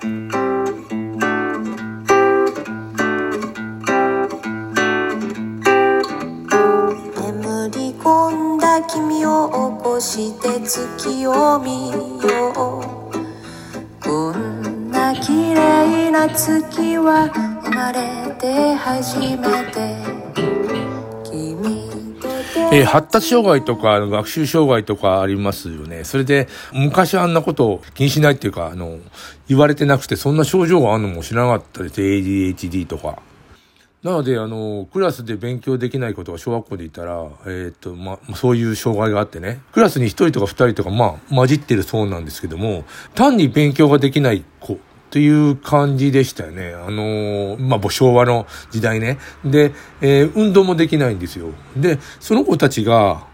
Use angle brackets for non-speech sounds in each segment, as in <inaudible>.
眠り込んだ君を起こして月を見よう。こんな綺麗な月は生まれて初めて。えー発達障害とか学習障害とかありますよね。それで、昔あんなことを気にしないっていうか、あの、言われてなくて、そんな症状があるのも知らなかったです。ADHD とか。なので、あの、クラスで勉強できないことが小学校でいたら、えーっと、ま、そういう障害があってね、クラスに一人とか二人とか、まあ、混じってるそうなんですけども、単に勉強ができない子、という感じでしたよね。あのーまあ、昭和の時代ね。で、えー運動もできないんですよ。で、その子たちが、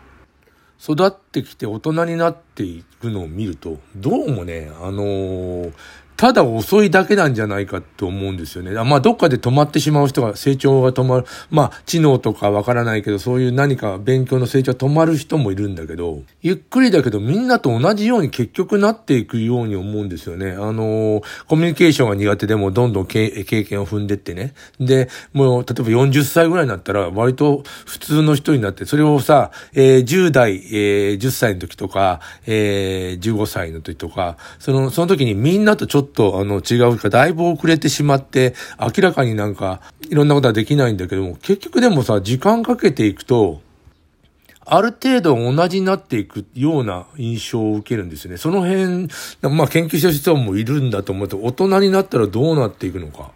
育ってきて大人になっていくのを見ると、どうもね、あのーただ遅いだけなんじゃないかと思うんですよね。まあ、どっかで止まってしまう人が、成長が止まる。まあ、知能とかわからないけど、そういう何か勉強の成長が止まる人もいるんだけど、ゆっくりだけどみんなと同じように結局なっていくように思うんですよね。あのーコミュニケーションが苦手でもどんどん経経験を踏んでってね。で、もう、例えば40歳ぐらいになったら、割と普通の人になって、それをさ、えー10代、えー10歳の時とか、えー15歳の時とか、その、その時にみんなとちょっと、っとあの、違うか、だいぶ遅れてしまって、明らかになんか、いろんなことはできないんだけども、結局でもさ、時間かけていくと、ある程度同じになっていくような印象を受けるんですよね。その辺、まあ研究してる人もいるんだと思うと、大人になったらどうなっていくのか。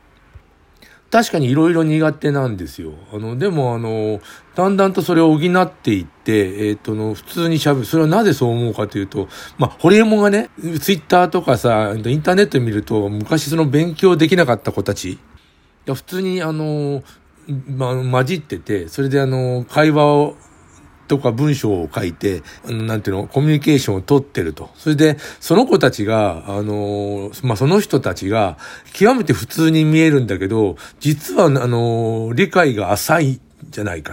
確かにいろいろ苦手なんですよ。あの、でもあの、だんだんとそれを補っていって、えっ、との、普通に喋る。それはなぜそう思うかというと、まあ、ホリエモンがね、ツイッターとかさ、インターネット見ると、昔その勉強できなかった子たち、普通にあの、ま、混じってて、それであの、会話を、とか文章を書いて、なんていうの、コミュニケーションを取ってると。それで、その子たちが、あのまあ、その人たちが、極めて普通に見えるんだけど、実は、あの理解が浅いんじゃないか。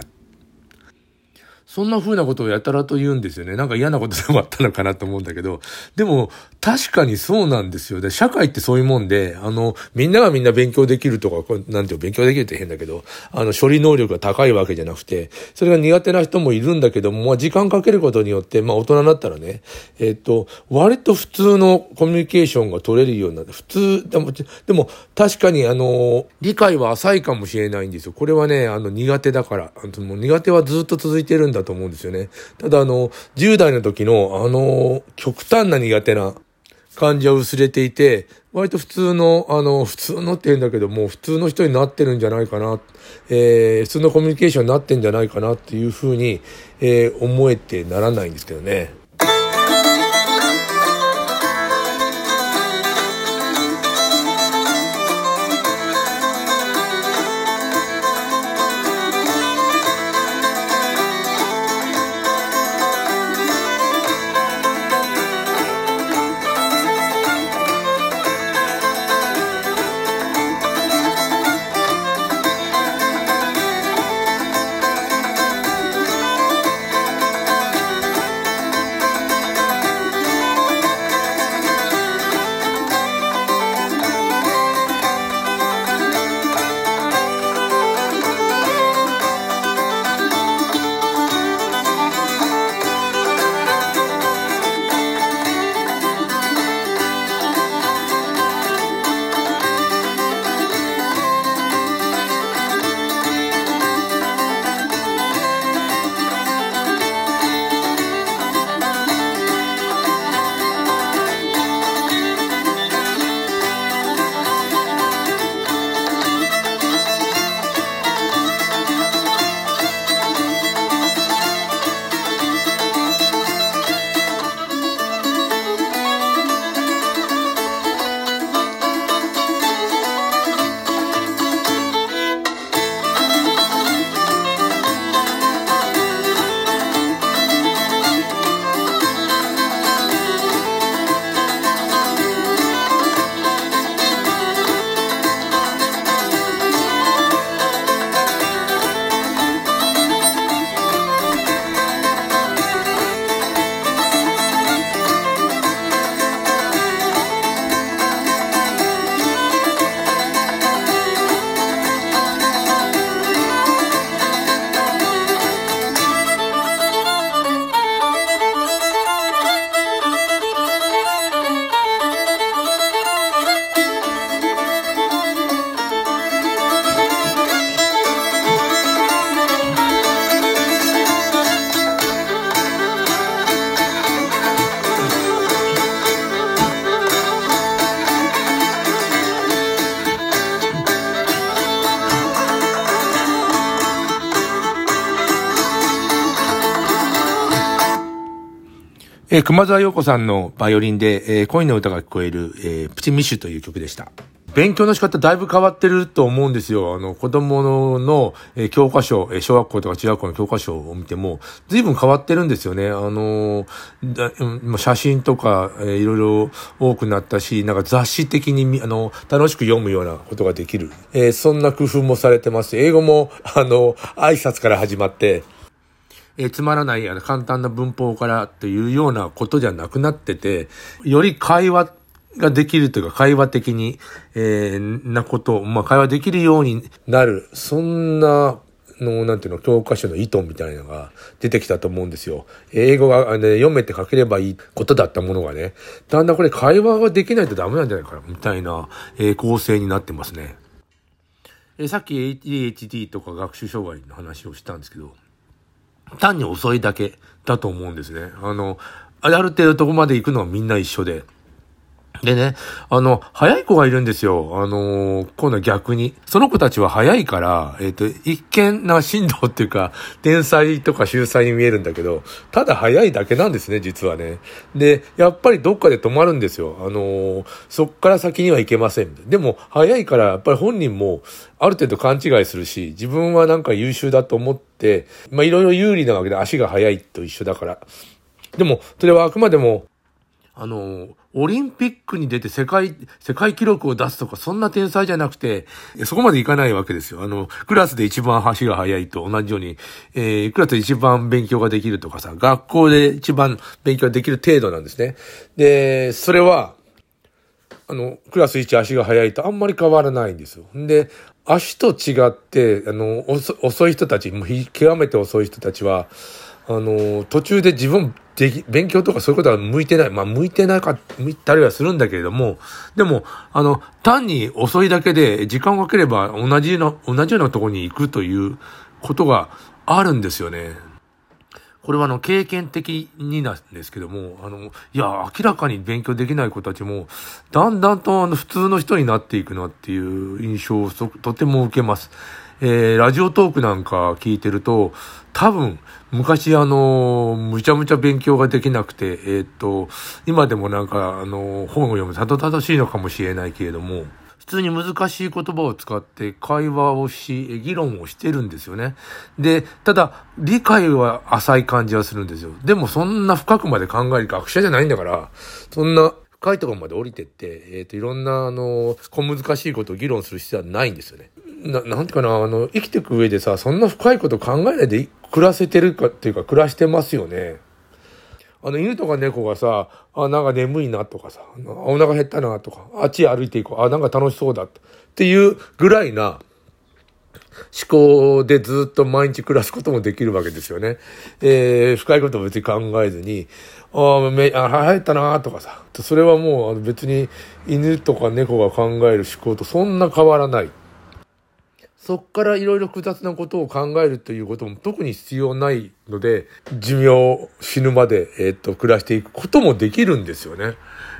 そんな風なことをやたらと言うんですよね。なんか嫌なことでもあったのかなと思うんだけど。でも、確かにそうなんですよ。で、社会ってそういうもんで、あの、みんながみんな勉強できるとか、こなんていう勉強できるって変だけど、あの、処理能力が高いわけじゃなくて、それが苦手な人もいるんだけども、まあ、時間かけることによって、まあ、大人になったらね、えっ、と、割と普通のコミュニケーションが取れるようになって、普通、でも、でも確かにあの、理解は浅いかもしれないんですよ。これはね、あの、苦手だから、あの苦手はずっと続いてるんだと思うんですよね。ただあの、10代の時の、あの、極端な苦手な感じは薄れていて、割と普通の、あの、普通のって言うんだけども、普通の人になってるんじゃないかな、えー、普通のコミュニケーションになってんじゃないかなっていうふうに、えー思えてならないんですけどね。えー、熊沢陽子さんのバイオリンで、えー、恋の歌が聞こえる、えー、プチミッシュという曲でした。勉強の仕方だいぶ変わってると思うんですよ。あの、子供のの、え、教科書、えー、小学校とか中学校の教科書を見ても、随分変わってるんですよね。あのー、写真とか、えー、いろいろ多くなったし、なんか雑誌的に、あの、楽しく読むようなことができる。えー、そんな工夫もされてます。英語も、あの、挨拶から始まって、えー、つまらない、あの、簡単な文法からっていうようなことじゃなくなってて、より会話ができるというか、会話的に、えー、なことまあ、会話できるようになる、そんな、の、なんていうの、教科書の意図みたいなのが出てきたと思うんですよ。英語が、ね、読めて書ければいいことだったものがね、だんだんこれ会話ができないとダメなんじゃないかな、みたいな、えー、構成になってますね。えー、さっき ADHD とか学習障害の話をしたんですけど、単に遅いだけだと思うんですね。あの、ある程度とこまで行くのはみんな一緒で。でね、あの、早い子がいるんですよ。あのー、今度は逆に。その子たちは早いから、えっ、ー、と、一見な振動っていうか、天才とか秀才に見えるんだけど、ただ早いだけなんですね、実はね。で、やっぱりどっかで止まるんですよ。あのー、そっから先には行けません。でも、早いから、やっぱり本人も、ある程度勘違いするし、自分はなんか優秀だと思って、まあ、いろいろ有利なわけで、足が速いと一緒だから。でも、それはあくまでも、あの、オリンピックに出て世界、世界記録を出すとか、そんな天才じゃなくて、そこまでいかないわけですよ。あの、クラスで一番足が速いと同じように、えー、クラスで一番勉強ができるとかさ、学校で一番勉強ができる程度なんですね。で、それは、あの、クラス1足が速いとあんまり変わらないんですよ。で、足と違って、あの、遅い人たち、もう極めて遅い人たちは、あの、途中で自分でき、勉強とかそういうことは向いてない。まあ、向いてないか、向いたりはするんだけれども、でも、あの、単に遅いだけで、時間をかければ同じの、同じようなところに行くということがあるんですよね。これはあの、経験的になんですけども、あの、いや、明らかに勉強できない子たちも、だんだんとあの、普通の人になっていくなっていう印象をとても受けます。えー、ラジオトークなんか聞いてると、多分、昔あの、むちゃむちゃ勉強ができなくて、えー、っと、今でもなんか、あの、本を読むたどたどしいのかもしれないけれども、普通に難しい言葉を使って会話をし、議論をしてるんですよね。で、ただ、理解は浅い感じはするんですよ。でもそんな深くまで考える学者じゃないんだから、そんな深いところまで降りてって、えっ、と、いろんな、あの、小難しいことを議論する必要はないんですよね。ななんていうかな、あの、生きていく上でさ、そんな深いこと考えないで暮らせてるかっていうか、暮らしてますよね。あの、犬とか猫がさ、あ、なんか眠いなとかさ、お腹減ったなとか、あっち歩いていこう、あ、なんか楽しそうだっていうぐらいな、思考でずっと毎日暮らすこともできるわけですよね。えー、深いこと別に考えずに、ああ、め、あ、入ったなとかさ。それはもう別に犬とか猫が考える思考とそんな変わらない。そっからいろいろ複雑なことを考えるということも特に必要ないので、寿命、死ぬまで、え、っと、暮らしていくこともできるんですよね。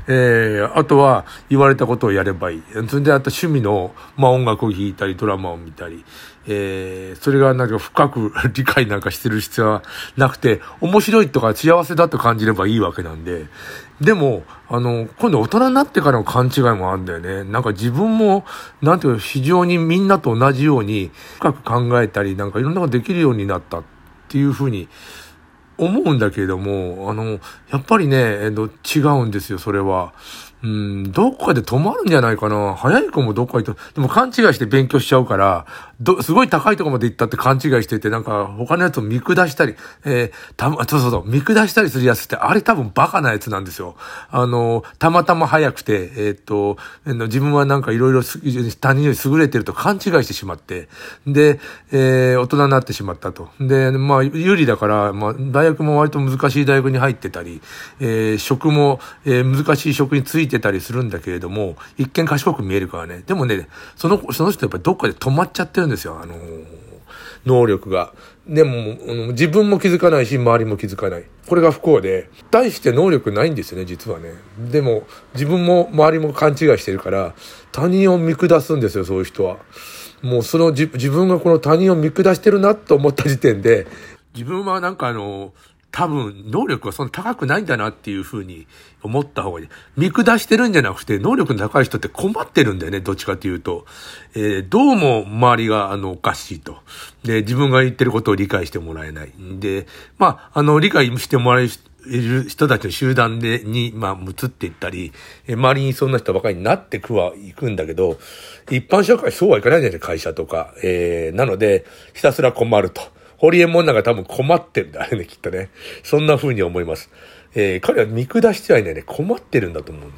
えー、あとは言われたことをやればいい。それであと趣味の、まあ音楽を弾いたり、ドラマを見たり、えー、それがなんか深く <laughs> 理解なんかしてる必要はなくて、面白いとか幸せだと感じればいいわけなんで、でも、あの、今度大人になってからの勘違いもあるんだよね。なんか自分も、なんていう非常にみんなと同じように深く考えたり、なんかいろんなことできるようになったっていうふうに思うんだけれども、あの、やっぱりね、えっと違うんですよ、それは。うん、どっかで止まるんじゃないかな。早い子もどっか行ってでも勘違いして勉強しちゃうから、ど、すごい高いところまで行ったって勘違いしてて、なんか他のやつを見下したり、えー、た、そうそうそう、見下したりするやつって、あれ多分バカなやつなんですよ。あの、たまたま早くて、えー、っと、自分はなんかいろいろ他人より優れてると勘違いしてしまって、で、えー、大人になってしまったと。で、まあ、有利だから、まあ、大学も割と難しい大学に入ってたり、えー、職も、えー、難しい職についていてたりするんだけれども、一見賢く見えるからね。でもね、その、その人やっぱりどっかで止まっちゃってるんですよ、あのー、能力が。でも、自分も気づかないし、周りも気づかない。これが不幸で、対して能力ないんですよね、実はね。でも、自分も周りも勘違いしてるから、他人を見下すんですよ、そういう人は。もうその自分がこの他人を見下してるなと思った時点で、自分はなんかあの、多分、能力はそんな高くないんだなっていうふうに思った方がいい。見下してるんじゃなくて、能力の高い人って困ってるんだよね、どっちかっていうと。えー、どうも周りが、あの、おかしいと。で、自分が言ってることを理解してもらえない。で、まあ、あの、理解してもらえる人たちの集団で、に、まあ、移っていったり、え周りにそんな人ばかりになってくはいくんだけど、一般社会そうはいかないじゃない会社とか。えー、なので、ひたすら困ると。ホリエモンなんか多分困ってるんだよね、きっとね。そんな風に思います。えー、彼は見下してはいないね、困ってるんだと思うんです